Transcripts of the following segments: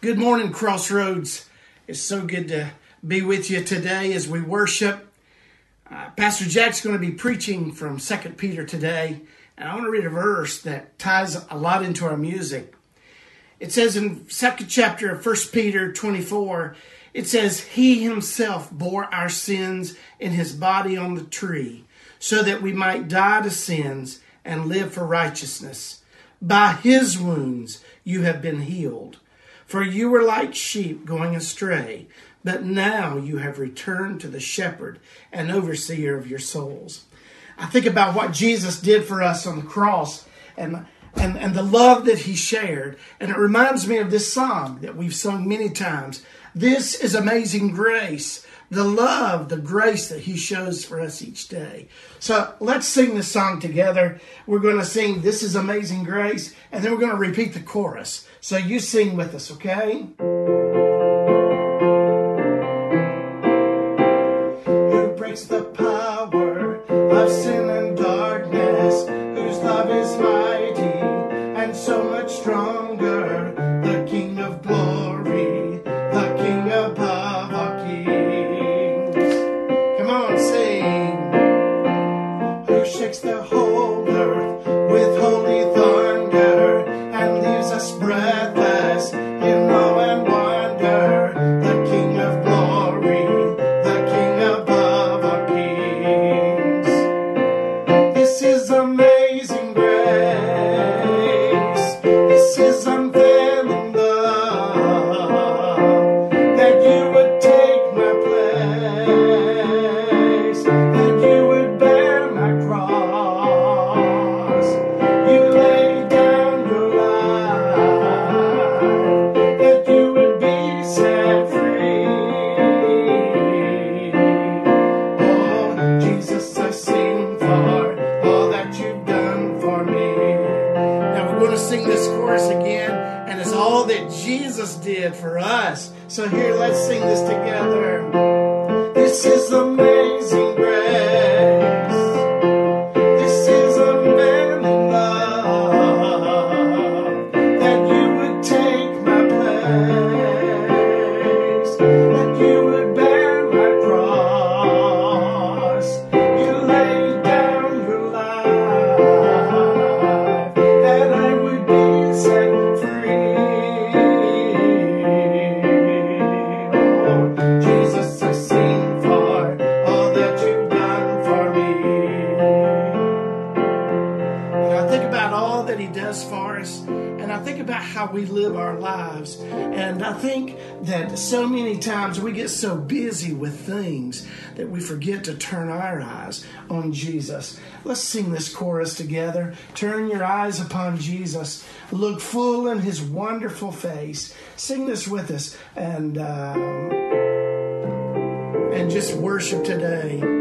Good morning, Crossroads. It's so good to be with you today as we worship. Uh, Pastor Jack's going to be preaching from Second Peter today, and I want to read a verse that ties a lot into our music. It says in second chapter of First Peter 24, it says, He himself bore our sins in his body on the tree, so that we might die to sins and live for righteousness. By his wounds you have been healed. For you were like sheep going astray, but now you have returned to the shepherd and overseer of your souls. I think about what Jesus did for us on the cross and, and, and the love that he shared. And it reminds me of this song that we've sung many times. This is amazing grace the love, the grace that He shows for us each day. So let's sing this song together. We're going to sing This is Amazing Grace, and then we're going to repeat the chorus. So you sing with us, okay? Who breaks the power of sin how we live our lives. And I think that so many times we get so busy with things that we forget to turn our eyes on Jesus. Let's sing this chorus together. Turn your eyes upon Jesus. Look full in His wonderful face. Sing this with us, and um, and just worship today.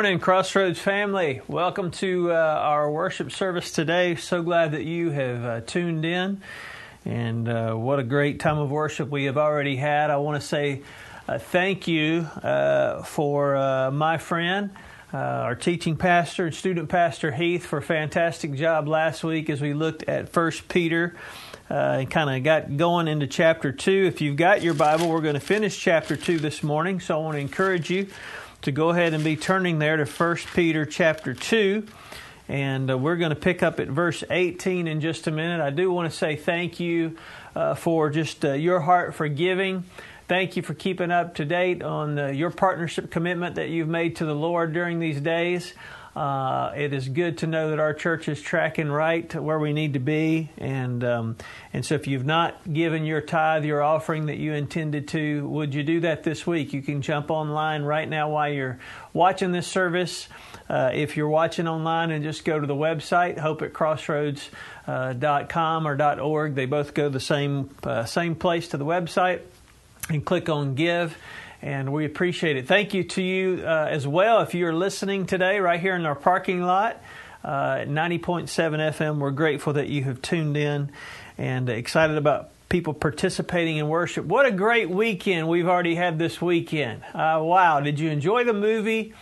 Morning, Crossroads family. Welcome to uh, our worship service today. So glad that you have uh, tuned in. And uh, what a great time of worship we have already had. I want to say uh, thank you uh, for uh, my friend, our teaching pastor and student pastor Heath, for a fantastic job last week as we looked at First Peter. and kind of got going into chapter 2. If you've got your Bible, we're going to finish chapter 2 this morning. So I want to encourage you to go ahead and be turning there to 1 Peter chapter 2. And uh, we're going to pick up at verse 18 in just a minute. I do want to say thank you uh, for just uh, your heart for giving. Thank you for keeping up to date on uh, your partnership commitment that you've made to the Lord during these days. Uh, it is good to know that our church is tracking right to where we need to be, and um, and so if you've not given your tithe, your offering that you intended to, would you do that this week? You can jump online right now while you're watching this service. Uh, if you're watching online, and just go to the website hope at crossroads.com uh, or .org. They both go the same uh, same place to the website, and click on Give and we appreciate it. Thank you to you uh, as well if you're listening today right here in our parking lot uh, at 90.7 FM. We're grateful that you have tuned in and excited about people participating in worship. What a great weekend we've already had this weekend. Uh, wow, did you enjoy the movie?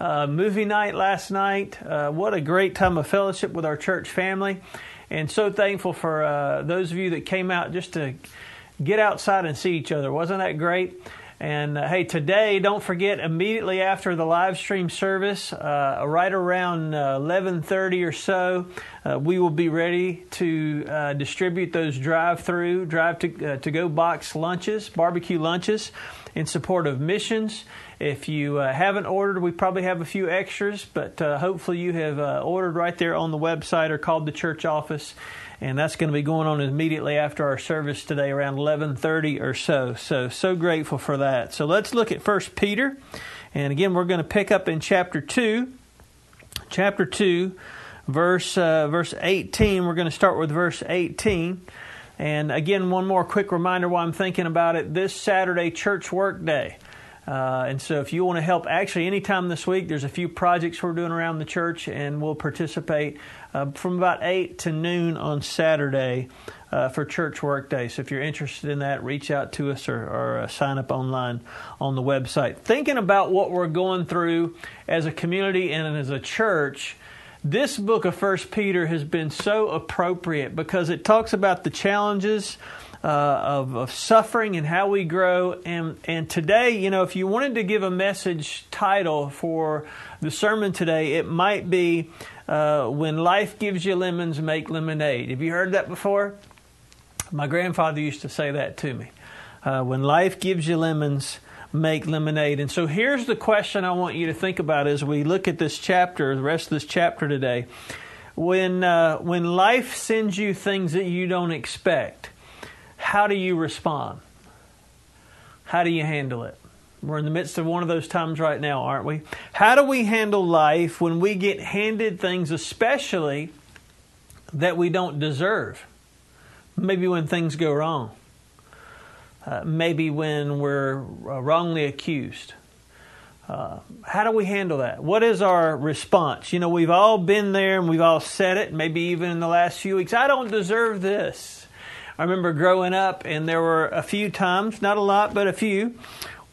Uh, movie night last night. Uh, what a great time of fellowship with our church family. And so thankful for uh, those of you that came out just to get outside and see each other. Wasn't that great? And uh, hey, today, don't forget immediately after the live stream service, uh, right around uh, 11:30 or so, uh, we will be ready to uh, distribute those drive-through, drive to uh, to go box lunches, barbecue lunches, in support of missions. If you haven't ordered, we probably have a few extras, but hopefully you have ordered right there on the website or called the church office and that's going to be going on immediately after our service today around 11:30 or so. So so grateful for that. So let's look at First Peter, and again we're going to pick up in chapter two, chapter two, verse uh, verse 18. We're going to start with verse 18. And again, one more quick reminder while I'm thinking about it. This Saturday, church work day. Uh, and so, if you want to help, actually, anytime this week, there's a few projects we're doing around the church, and we'll participate uh, from about 8 to noon on Saturday uh, for church work day. So, if you're interested in that, reach out to us or, or uh, sign up online on the website. Thinking about what we're going through as a community and as a church, this book of First Peter has been so appropriate because it talks about the challenges uh, of, of suffering and how we grow. And, and today, you know, if you wanted to give a message title for the sermon today, it might be uh, When Life Gives You Lemons, Make Lemonade. Have you heard that before? My grandfather used to say that to me. Uh, when life gives you lemons, make lemonade. And so here's the question I want you to think about as we look at this chapter, the rest of this chapter today. When, uh, when life sends you things that you don't expect, how do you respond? How do you handle it? We're in the midst of one of those times right now, aren't we? How do we handle life when we get handed things, especially that we don't deserve? Maybe when things go wrong. Uh, maybe when we're uh, wrongly accused. Uh, how do we handle that? What is our response? You know, we've all been there and we've all said it, maybe even in the last few weeks. I don't deserve this. I remember growing up, and there were a few times, not a lot, but a few,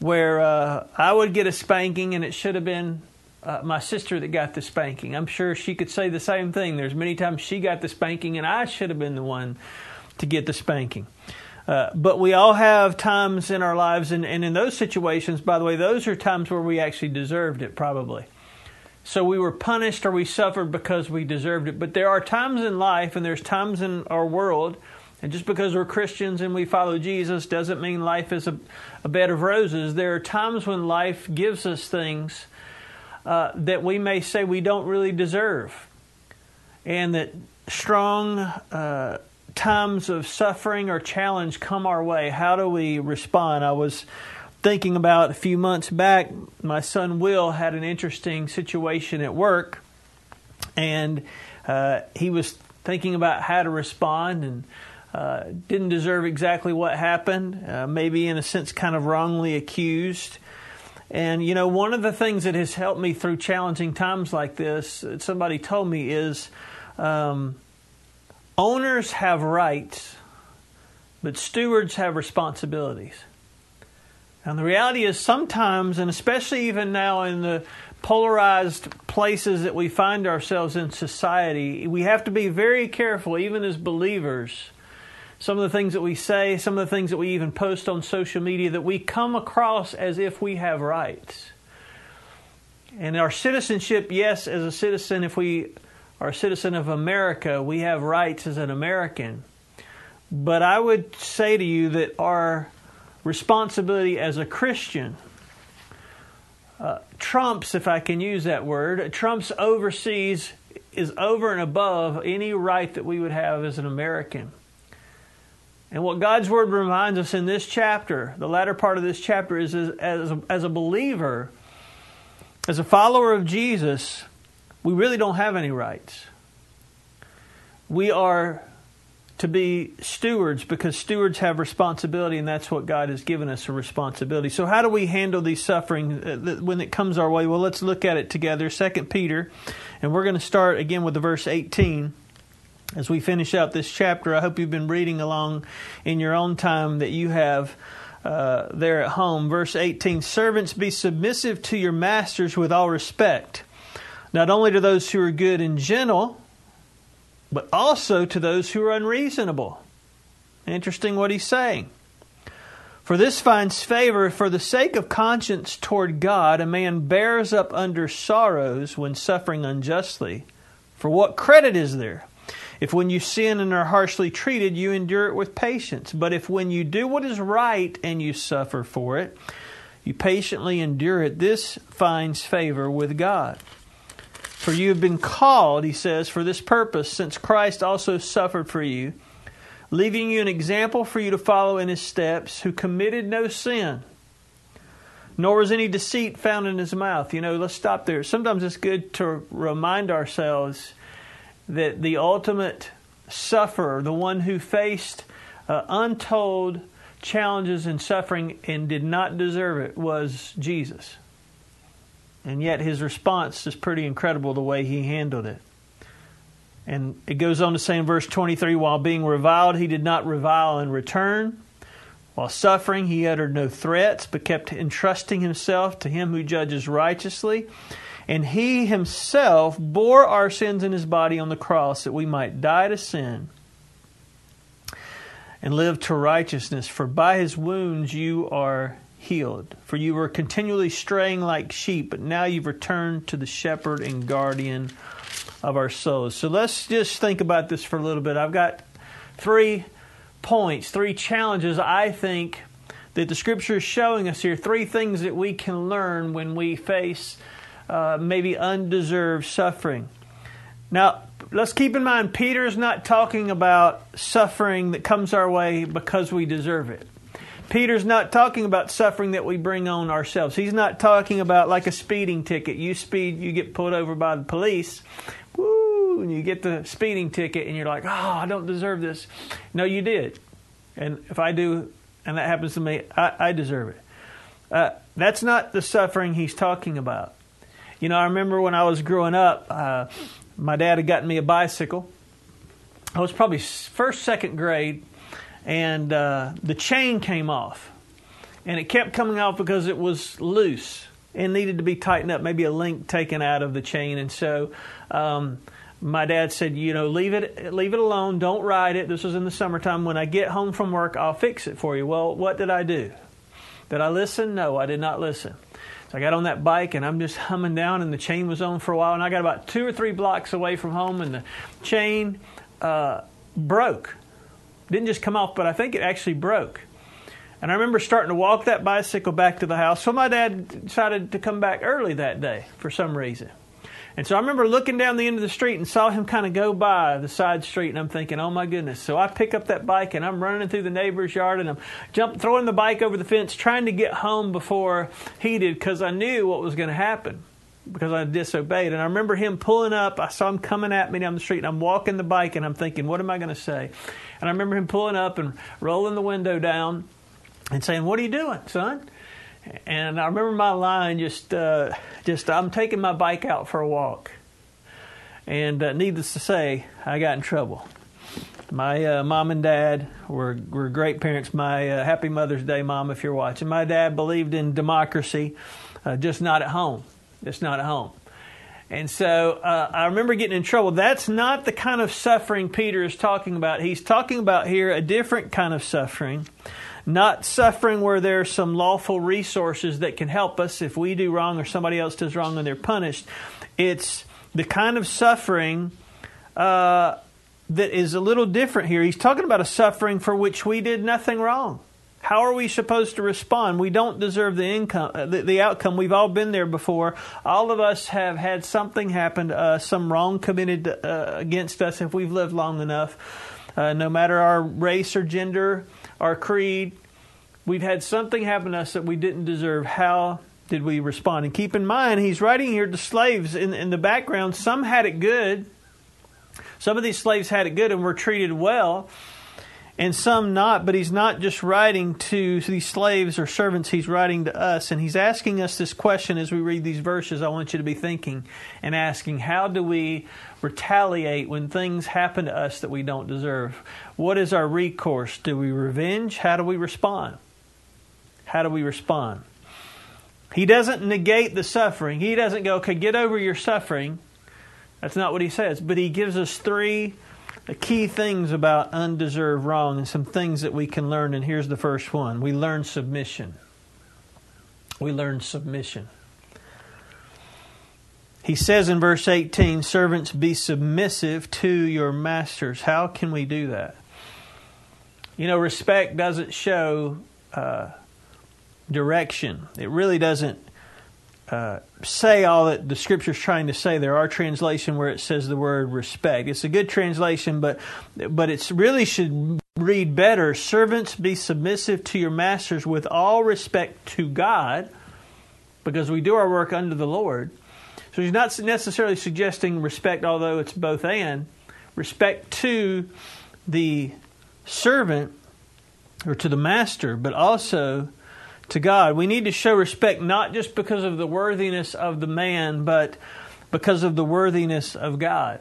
where uh, I would get a spanking, and it should have been uh, my sister that got the spanking. I'm sure she could say the same thing. There's many times she got the spanking, and I should have been the one to get the spanking. Uh, but we all have times in our lives, and, and in those situations, by the way, those are times where we actually deserved it, probably. So we were punished or we suffered because we deserved it. But there are times in life, and there's times in our world and just because we're Christians and we follow Jesus doesn't mean life is a, a bed of roses. There are times when life gives us things uh, that we may say we don't really deserve, and that strong uh, times of suffering or challenge come our way. How do we respond? I was thinking about a few months back, my son Will had an interesting situation at work, and uh, he was thinking about how to respond and uh, didn't deserve exactly what happened, uh, maybe in a sense kind of wrongly accused. And, you know, one of the things that has helped me through challenging times like this, somebody told me, is um, owners have rights, but stewards have responsibilities. And the reality is, sometimes, and especially even now in the polarized places that we find ourselves in society, we have to be very careful, even as believers. Some of the things that we say, some of the things that we even post on social media, that we come across as if we have rights. And our citizenship, yes, as a citizen, if we are a citizen of America, we have rights as an American. But I would say to you that our responsibility as a Christian uh, trumps, if I can use that word, trumps overseas is over and above any right that we would have as an American. And what God's Word reminds us in this chapter, the latter part of this chapter, is as, as, a, as a believer, as a follower of Jesus, we really don't have any rights. We are to be stewards because stewards have responsibility, and that's what God has given us a responsibility. So, how do we handle these suffering uh, when it comes our way? Well, let's look at it together. Second Peter, and we're going to start again with the verse 18 as we finish up this chapter. I hope you've been reading along in your own time that you have. Uh, there at home, verse 18 Servants, be submissive to your masters with all respect, not only to those who are good and gentle, but also to those who are unreasonable. Interesting what he's saying. For this finds favor for the sake of conscience toward God, a man bears up under sorrows when suffering unjustly. For what credit is there? If when you sin and are harshly treated, you endure it with patience. But if when you do what is right and you suffer for it, you patiently endure it, this finds favor with God. For you have been called, he says, for this purpose, since Christ also suffered for you, leaving you an example for you to follow in his steps, who committed no sin, nor was any deceit found in his mouth. You know, let's stop there. Sometimes it's good to remind ourselves that the ultimate sufferer, the one who faced uh, untold challenges and suffering and did not deserve it, was Jesus. And yet his response is pretty incredible the way he handled it. And it goes on to say in verse 23 while being reviled, he did not revile in return. While suffering, he uttered no threats, but kept entrusting himself to him who judges righteously. And he himself bore our sins in his body on the cross that we might die to sin and live to righteousness. For by his wounds you are healed. For you were continually straying like sheep, but now you've returned to the shepherd and guardian of our souls. So let's just think about this for a little bit. I've got three points, three challenges I think that the scripture is showing us here, three things that we can learn when we face uh, maybe undeserved suffering. Now, let's keep in mind, Peter is not talking about suffering that comes our way because we deserve it. Peter's not talking about suffering that we bring on ourselves. He's not talking about like a speeding ticket. You speed, you get pulled over by the police. Woo! And you get the speeding ticket and you're like, oh, I don't deserve this. No, you did. And if I do, and that happens to me, I, I deserve it. Uh, that's not the suffering he's talking about. You know, I remember when I was growing up, uh, my dad had gotten me a bicycle. I was probably first, second grade and uh, the chain came off. And it kept coming off because it was loose and needed to be tightened up, maybe a link taken out of the chain. And so um, my dad said, you know, leave it, leave it alone. Don't ride it. This was in the summertime. When I get home from work, I'll fix it for you. Well, what did I do? Did I listen? No, I did not listen. So I got on that bike and I'm just humming down, and the chain was on for a while. And I got about two or three blocks away from home, and the chain uh, broke. Didn't just come off, but I think it actually broke. And I remember starting to walk that bicycle back to the house. So my dad decided to come back early that day for some reason. And so I remember looking down the end of the street and saw him kind of go by the side street, and I'm thinking, oh my goodness. So I pick up that bike and I'm running through the neighbor's yard and I'm jump, throwing the bike over the fence, trying to get home before he did because I knew what was going to happen because I disobeyed. And I remember him pulling up. I saw him coming at me down the street, and I'm walking the bike, and I'm thinking, what am I going to say? And I remember him pulling up and rolling the window down and saying, What are you doing, son? And I remember my line just, uh, just I'm taking my bike out for a walk. And uh, needless to say, I got in trouble. My uh, mom and dad were, were great parents. My uh, happy Mother's Day, mom, if you're watching. My dad believed in democracy, uh, just not at home. Just not at home. And so uh, I remember getting in trouble. That's not the kind of suffering Peter is talking about. He's talking about here a different kind of suffering, not suffering where there's some lawful resources that can help us if we do wrong or somebody else does wrong and they're punished. It's the kind of suffering uh, that is a little different here. He's talking about a suffering for which we did nothing wrong. How are we supposed to respond? We don't deserve the income, uh, the, the, outcome. We've all been there before. All of us have had something happen to us, some wrong committed uh, against us if we've lived long enough. Uh, no matter our race or gender, our creed, we've had something happen to us that we didn't deserve. How did we respond? And keep in mind, he's writing here to slaves in, in the background. Some had it good. Some of these slaves had it good and were treated well and some not, but he's not just writing to these slaves or servants, he's writing to us. And he's asking us this question as we read these verses. I want you to be thinking and asking, how do we retaliate when things happen to us that we don't deserve? What is our recourse? Do we revenge? How do we respond? How do we respond? He doesn't negate the suffering. He doesn't go, okay, get over your suffering. That's not what he says. But he gives us three key things about undeserved wrong and some things that we can learn. And here's the first one we learn submission. We learn submission. He says in verse 18, Servants, be submissive to your masters. How can we do that? You know, respect doesn't show uh, direction, it really doesn't uh, say all that the scripture is trying to say. There are translation where it says the word respect. It's a good translation, but but it really should read better. Servants, be submissive to your masters with all respect to God, because we do our work under the Lord. So he's not necessarily suggesting respect, although it's both and respect to the servant or to the master, but also to God. We need to show respect not just because of the worthiness of the man, but because of the worthiness of God.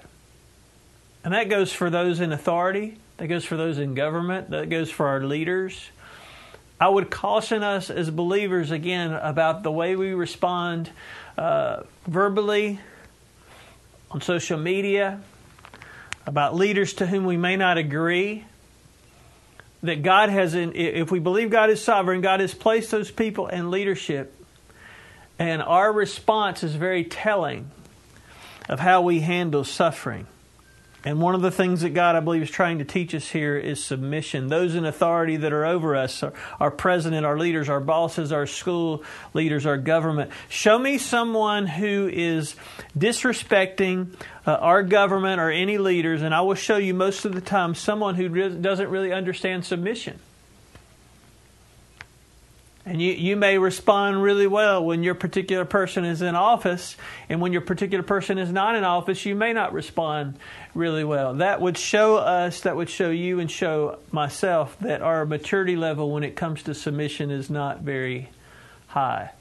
And that goes for those in authority, that goes for those in government, that goes for our leaders. I would caution us as believers again about the way we respond uh, verbally, on social media, about leaders to whom we may not agree that God has, in, if we believe God is sovereign, God has placed those people in leadership. And our response is very telling of how we handle suffering. And one of the things that God, I believe, is trying to teach us here is submission. Those in authority that are over us, our, president, our leaders, our bosses, our school leaders, our government. Show me someone who is disrespecting uh, our government or any leaders, and I will show you most of the time someone who doesn't really understand submission. And you, you may respond really well when your particular person is in office, and when your particular person is not in office, you may not respond really well. That would show us, that would show you, and show myself that our maturity level when it comes to submission is not very high.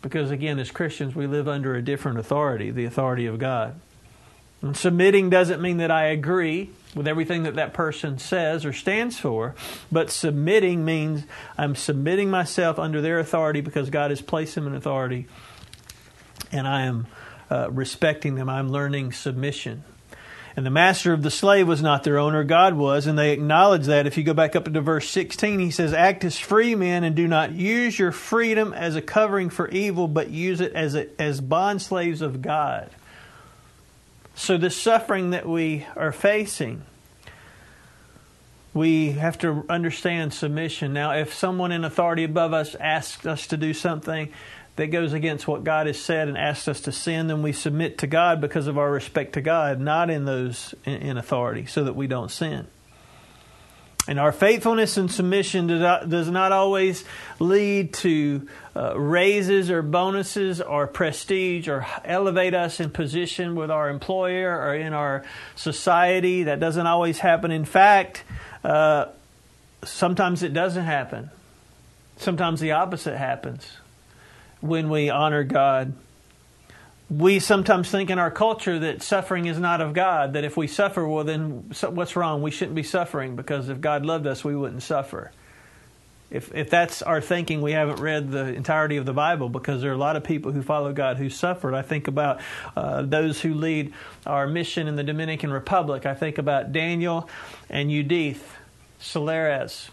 Because again, as Christians, we live under a different authority, the authority of God. And submitting doesn't mean that I agree with everything that that person says or stands for, but submitting means I'm submitting myself under their authority because God has placed them in authority, and I am uh, respecting them. I'm learning submission. And the master of the slave was not their owner, God was, and they acknowledge that. If you go back up into verse 16, he says, Act as free men and do not use your freedom as a covering for evil, but use it as, a, as bond slaves of God. So, the suffering that we are facing, we have to understand submission. Now, if someone in authority above us asks us to do something that goes against what God has said and asks us to sin, then we submit to God because of our respect to God, not in those in authority, so that we don't sin. And our faithfulness and submission does not always lead to uh, raises or bonuses or prestige or elevate us in position with our employer or in our society. That doesn't always happen. In fact, uh, sometimes it doesn't happen. Sometimes the opposite happens when we honor God. We sometimes think in our culture that suffering is not of God, that if we suffer, well, then what's wrong? We shouldn't be suffering because if God loved us, we wouldn't suffer. If, if that's our thinking, we haven't read the entirety of the Bible because there are a lot of people who follow God who suffered. I think about uh, those who lead our mission in the Dominican Republic. I think about Daniel and Judith Solares.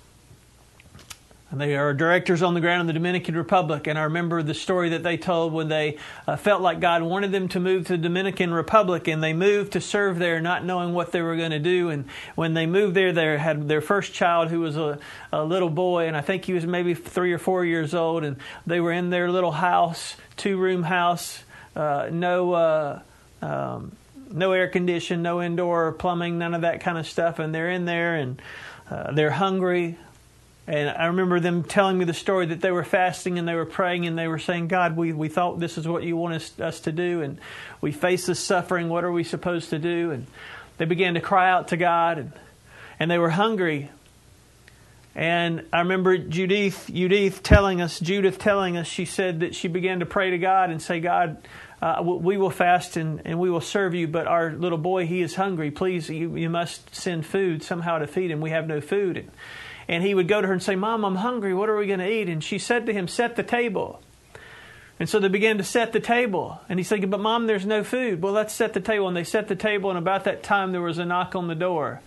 They are directors on the ground in the Dominican Republic, and I remember the story that they told when they uh, felt like God wanted them to move to the Dominican Republic, and they moved to serve there, not knowing what they were going to do. And when they moved there, they had their first child, who was a, a little boy, and I think he was maybe three or four years old, and they were in their little house, two room house, uh, no. Uh, um, no air condition, no indoor plumbing, none of that kind of stuff, and they're in there and uh, they're hungry. And I remember them telling me the story that they were fasting and they were praying and they were saying, God, we, we thought this is what you want us, us to do, and we face this suffering. What are we supposed to do? And they began to cry out to God, and, and they were hungry. And I remember Judith, Judith telling us, Judith telling us, she said that she began to pray to God and say, God, uh, we will fast and, and we will serve you, but our little boy, he is hungry. Please, you, you must send food somehow to feed him. We have no food. And, and he would go to her and say, Mom, I'm hungry. What are we going to eat? And she said to him, Set the table. And so they began to set the table. And he said, But mom, there's no food. Well, let's set the table. And they set the table, and about that time there was a knock on the door.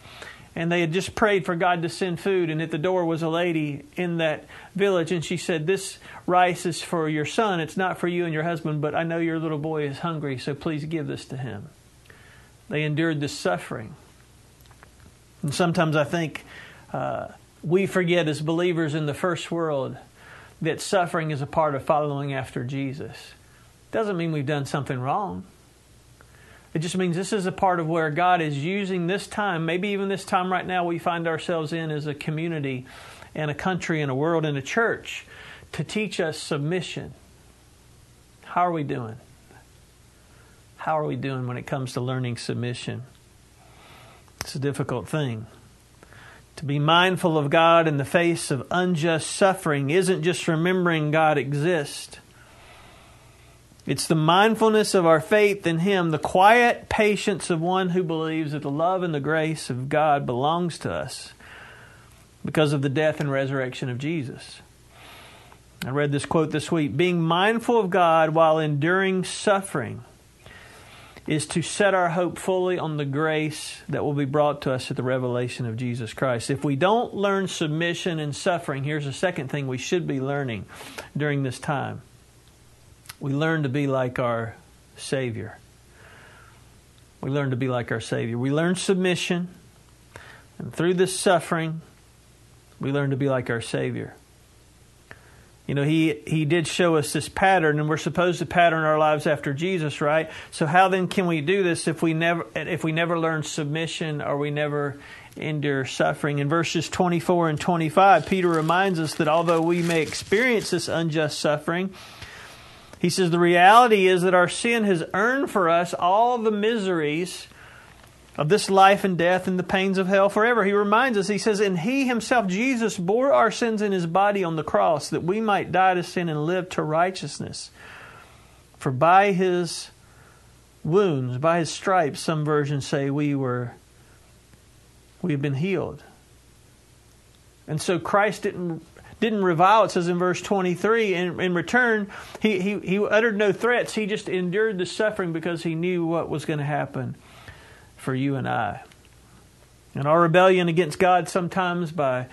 And they had just prayed for God to send food. And at the door was a lady in that village. And she said, This rice is for your son. It's not for you and your husband, but I know your little boy is hungry, so please give this to him. They endured this suffering. And sometimes I think uh, we forget as believers in the first world that suffering is a part of following after Jesus. Doesn't mean we've done something wrong. It just means this is a part of where God is using this time, maybe even this time right now we find ourselves in as a community and a country and a world and a church to teach us submission. How are we doing? How are we doing when it comes to learning submission? It's a difficult thing. To be mindful of God in the face of unjust suffering isn't just remembering God exists. It's the mindfulness of our faith in Him, the quiet patience of one who believes that the love and the grace of God belongs to us because of the death and resurrection of Jesus. I read this quote this week being mindful of God while enduring suffering is to set our hope fully on the grace that will be brought to us at the revelation of Jesus Christ. If we don't learn submission and suffering, here's the second thing we should be learning during this time. We learn to be like our Savior. We learn to be like our Savior. We learn submission, and through this suffering, we learn to be like our Savior. You know, he, he did show us this pattern, and we're supposed to pattern our lives after Jesus, right? So how then can we do this if we never if we never learn submission or we never endure suffering? In verses 24 and 25, Peter reminds us that although we may experience this unjust suffering, he says the reality is that our sin has earned for us all the miseries of this life and death and the pains of hell forever. He reminds us, he says, And he himself, Jesus, bore our sins in his body on the cross that we might die to sin and live to righteousness. For by his wounds, by his stripes, some versions say we were we have been healed. And so Christ didn't didn't revile, it says in verse 23. In, in return, he, he, he uttered no threats. He just endured the suffering because he knew what was going to happen for you and I. And our rebellion against God sometimes by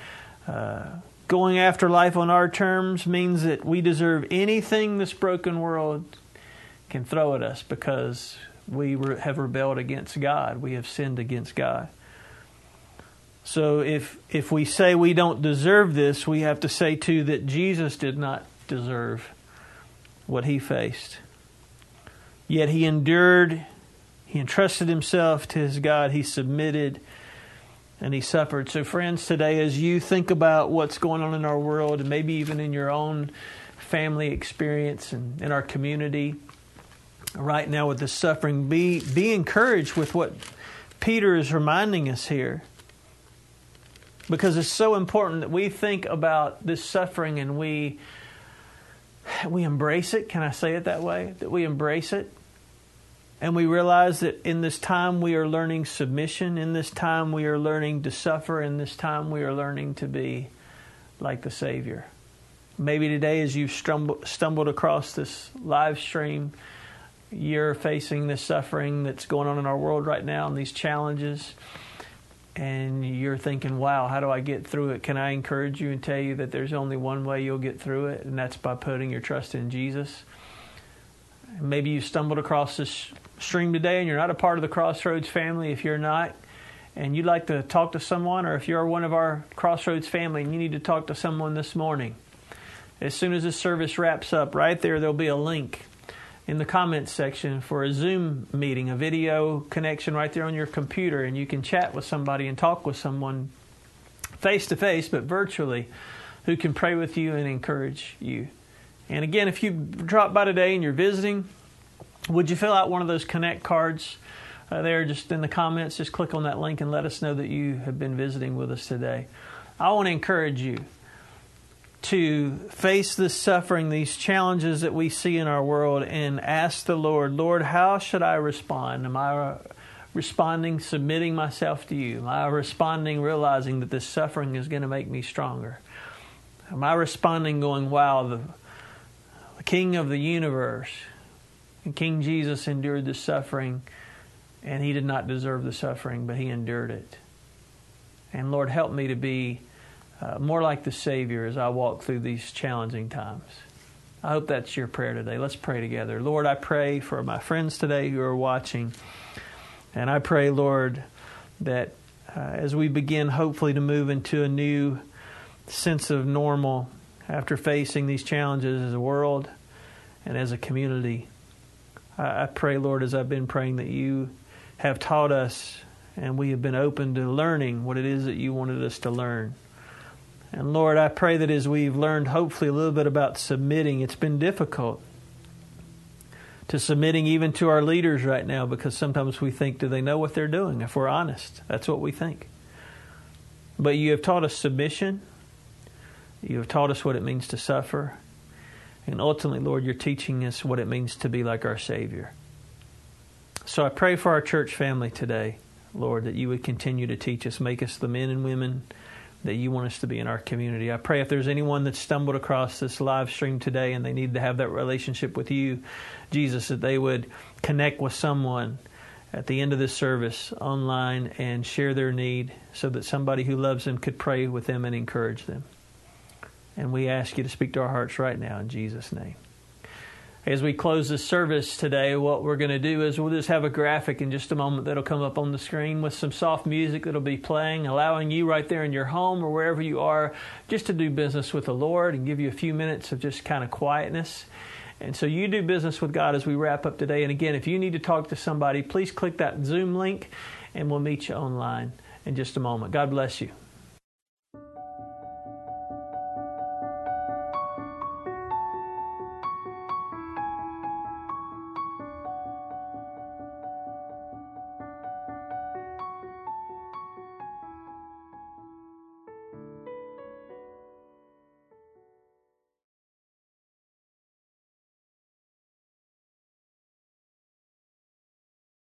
uh, going after life on our terms means that we deserve anything this broken world can throw at us because we have rebelled against God. We have sinned against God. So if if we say we don't deserve this, we have to say too that Jesus did not deserve what he faced. Yet he endured he entrusted himself to his God. He submitted and he suffered. So, friends, today, as you think about what's going on in our world and maybe even in your own family experience and in our community right now with the suffering, be, be encouraged with what Peter is reminding us here. because it's so important that we think about this suffering and we we embrace it. Can I say it that way? That we embrace it. And we realize that in this time we are learning submission. In this time we are learning to suffer. In this time we are learning to be like the Savior. Maybe today, as you've stumbled across this live stream, you're facing this suffering that's going on in our world right now and these challenges. And you're thinking, wow, how do I get through it? Can I encourage you and tell you that there's only one way you'll get through it, and that's by putting your trust in Jesus? Maybe you stumbled across this stream today and you're not a part of the Crossroads family. If you're not, and you'd like to talk to someone, or if you're one of our Crossroads family and you need to talk to someone this morning, as soon as this service wraps up, right there, there'll be a link in the comments section for a Zoom meeting, a video connection right there on your computer, and you can chat with somebody and talk with someone face to face, but virtually, who can pray with you and encourage you. And again, if you drop by today and you're visiting, would you fill out one of those connect cards uh, there just in the comments? Just click on that link and let us know that you have been visiting with us today. I want to encourage you to face this suffering, these challenges that we see in our world, and ask the Lord, Lord, how should I respond? Am I responding, submitting myself to you? Am I responding, realizing that this suffering is going to make me stronger? Am I responding, going, wow, the, King of the universe, and King Jesus endured the suffering, and he did not deserve the suffering, but he endured it. And Lord, help me to be uh, more like the Savior as I walk through these challenging times. I hope that's your prayer today. Let's pray together. Lord, I pray for my friends today who are watching. And I pray, Lord, that uh, as we begin hopefully to move into a new sense of normal after facing these challenges as a world and as a community, I, I pray, Lord, as I've been praying, that you have taught us and we have been open to learning what it is that you wanted us to learn. And Lord, I pray that as we've learned hopefully a little bit about submitting, it's been difficult to submitting even to our leaders right now because sometimes we think, do they know what they're doing? If we're honest, that's what we think. But you have taught us submission. You have taught us what it means to suffer. And ultimately, Lord, you're teaching us what it means to be like our Savior. So I pray for our church family today, Lord, that you would continue to teach us, make us the men and women that you want us to be in our community. I pray if there's anyone that stumbled across this live stream today and they need to have that relationship with you, Jesus, that they would connect with someone at the end of this service online and share their need so that somebody who loves them could pray with them and encourage them. And we ask you to speak to our hearts right now in Jesus' name. As we close this service today, what we're going to do is we'll just have a graphic in just a moment that'll come up on the screen with some soft music that'll be playing, allowing you right there in your home or wherever you are just to do business with the Lord and give you a few minutes of just kind of quietness. And so you do business with God as we wrap up today. And again, if you need to talk to somebody, please click that Zoom link and we'll meet you online in just a moment. God bless you.